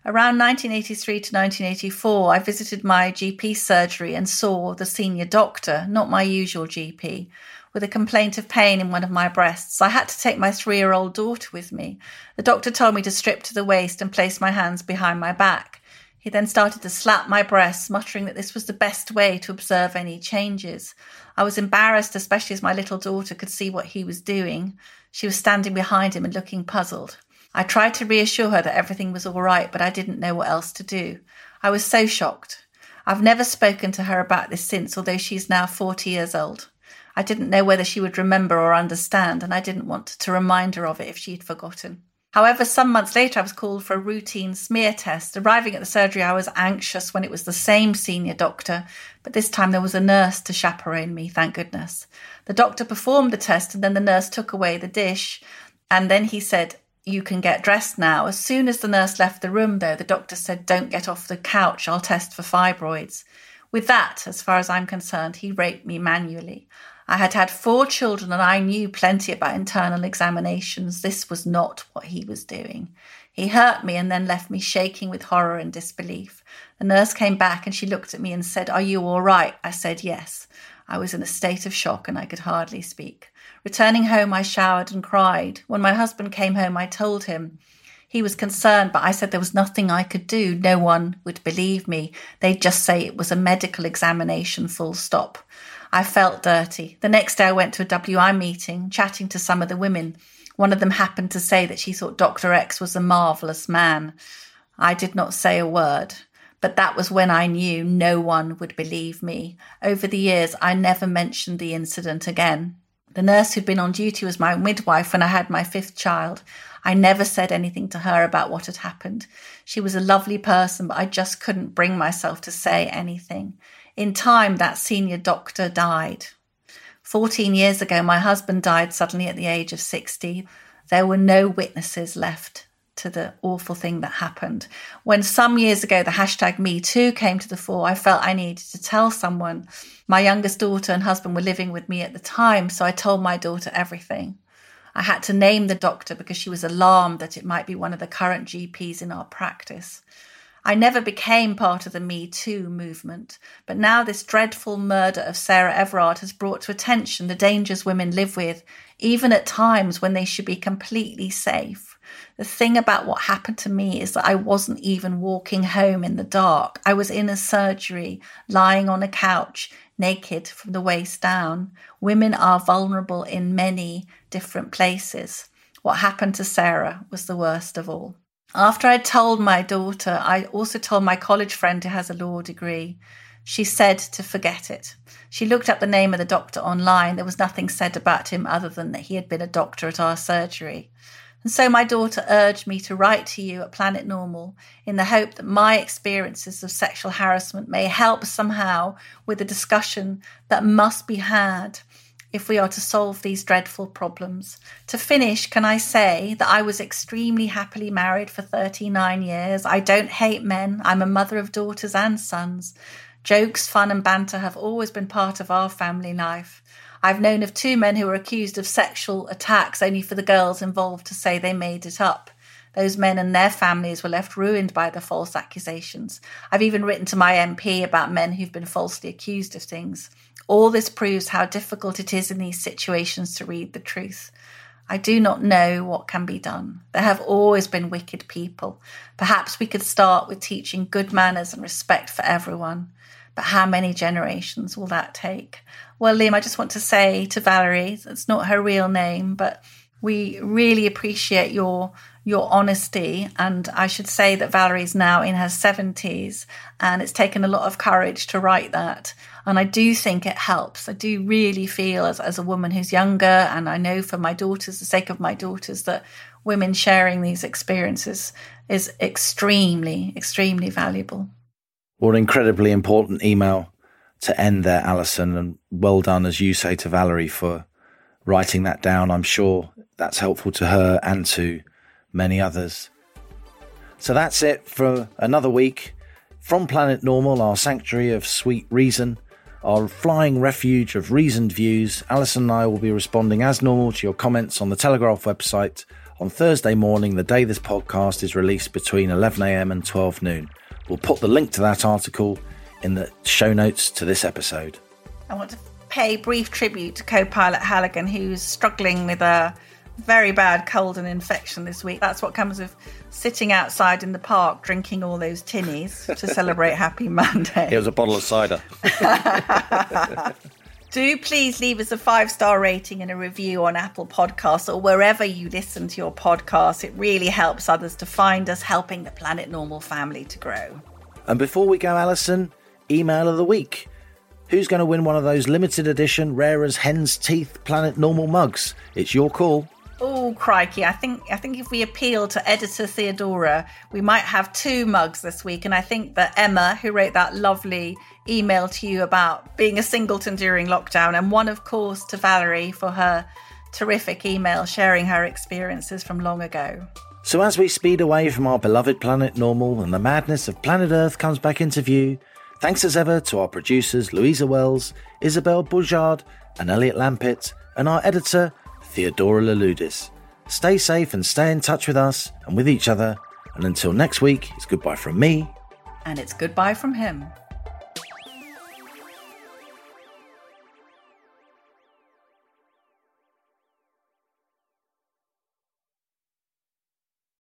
Around 1983 to 1984, I visited my GP surgery and saw the senior doctor, not my usual GP, with a complaint of pain in one of my breasts. I had to take my three year old daughter with me. The doctor told me to strip to the waist and place my hands behind my back. He then started to slap my breasts, muttering that this was the best way to observe any changes. I was embarrassed, especially as my little daughter could see what he was doing. She was standing behind him and looking puzzled. I tried to reassure her that everything was all right, but I didn't know what else to do. I was so shocked. I've never spoken to her about this since, although she's now 40 years old. I didn't know whether she would remember or understand, and I didn't want to remind her of it if she had forgotten. However, some months later, I was called for a routine smear test. Arriving at the surgery, I was anxious when it was the same senior doctor, but this time there was a nurse to chaperone me, thank goodness. The doctor performed the test, and then the nurse took away the dish, and then he said, You can get dressed now. As soon as the nurse left the room, though, the doctor said, Don't get off the couch, I'll test for fibroids. With that, as far as I'm concerned, he raped me manually. I had had four children and I knew plenty about internal examinations. This was not what he was doing. He hurt me and then left me shaking with horror and disbelief. The nurse came back and she looked at me and said, Are you all right? I said, Yes. I was in a state of shock and I could hardly speak. Returning home, I showered and cried. When my husband came home, I told him. He was concerned, but I said there was nothing I could do. No one would believe me. They'd just say it was a medical examination, full stop. I felt dirty. The next day, I went to a WI meeting, chatting to some of the women. One of them happened to say that she thought Dr. X was a marvellous man. I did not say a word, but that was when I knew no one would believe me. Over the years, I never mentioned the incident again. The nurse who'd been on duty was my midwife when I had my fifth child. I never said anything to her about what had happened. She was a lovely person, but I just couldn't bring myself to say anything. In time, that senior doctor died. 14 years ago, my husband died suddenly at the age of 60. There were no witnesses left to the awful thing that happened. When some years ago the hashtag Me Too came to the fore, I felt I needed to tell someone. My youngest daughter and husband were living with me at the time, so I told my daughter everything. I had to name the doctor because she was alarmed that it might be one of the current GPs in our practice. I never became part of the Me Too movement, but now this dreadful murder of Sarah Everard has brought to attention the dangers women live with, even at times when they should be completely safe. The thing about what happened to me is that I wasn't even walking home in the dark. I was in a surgery, lying on a couch, naked from the waist down. Women are vulnerable in many different places. What happened to Sarah was the worst of all. After I told my daughter, I also told my college friend who has a law degree. She said to forget it. She looked up the name of the doctor online. There was nothing said about him other than that he had been a doctor at our surgery. And so my daughter urged me to write to you at Planet Normal in the hope that my experiences of sexual harassment may help somehow with the discussion that must be had if we are to solve these dreadful problems. To finish, can I say that I was extremely happily married for 39 years? I don't hate men. I'm a mother of daughters and sons. Jokes, fun, and banter have always been part of our family life. I've known of two men who were accused of sexual attacks only for the girls involved to say they made it up. Those men and their families were left ruined by the false accusations. I've even written to my MP about men who've been falsely accused of things. All this proves how difficult it is in these situations to read the truth. I do not know what can be done. There have always been wicked people. Perhaps we could start with teaching good manners and respect for everyone. But how many generations will that take? Well, Liam, I just want to say to Valerie, it's not her real name, but we really appreciate your your honesty. And I should say that Valerie's now in her 70s and it's taken a lot of courage to write that. And I do think it helps. I do really feel as, as a woman who's younger, and I know for my daughters, the sake of my daughters, that women sharing these experiences is extremely, extremely valuable. What an incredibly important email to end there, Allison. And well done, as you say to Valerie, for writing that down. I'm sure that's helpful to her and to many others. So that's it for another week. From Planet Normal, our sanctuary of sweet reason, our flying refuge of reasoned views, Allison and I will be responding as normal to your comments on the Telegraph website on Thursday morning, the day this podcast is released between 11am and 12 noon. We'll put the link to that article in the show notes to this episode. I want to pay brief tribute to co pilot Halligan, who's struggling with a very bad cold and infection this week. That's what comes with sitting outside in the park drinking all those tinnies to celebrate Happy Monday. It was a bottle of cider. Do please leave us a five star rating and a review on Apple Podcasts or wherever you listen to your podcast. It really helps others to find us, helping the Planet Normal family to grow. And before we go, Allison, email of the week. Who's going to win one of those limited edition, rare as hen's teeth Planet Normal mugs? It's your call. Oh crikey! I think I think if we appeal to editor Theodora, we might have two mugs this week. And I think that Emma, who wrote that lovely email to you about being a singleton during lockdown, and one, of course, to Valerie for her terrific email sharing her experiences from long ago. So as we speed away from our beloved planet normal and the madness of planet Earth comes back into view, thanks as ever to our producers Louisa Wells, Isabel Boujard, and Elliot Lampitt, and our editor Theodora Louloudis. Stay safe and stay in touch with us and with each other. And until next week, it's goodbye from me. And it's goodbye from him.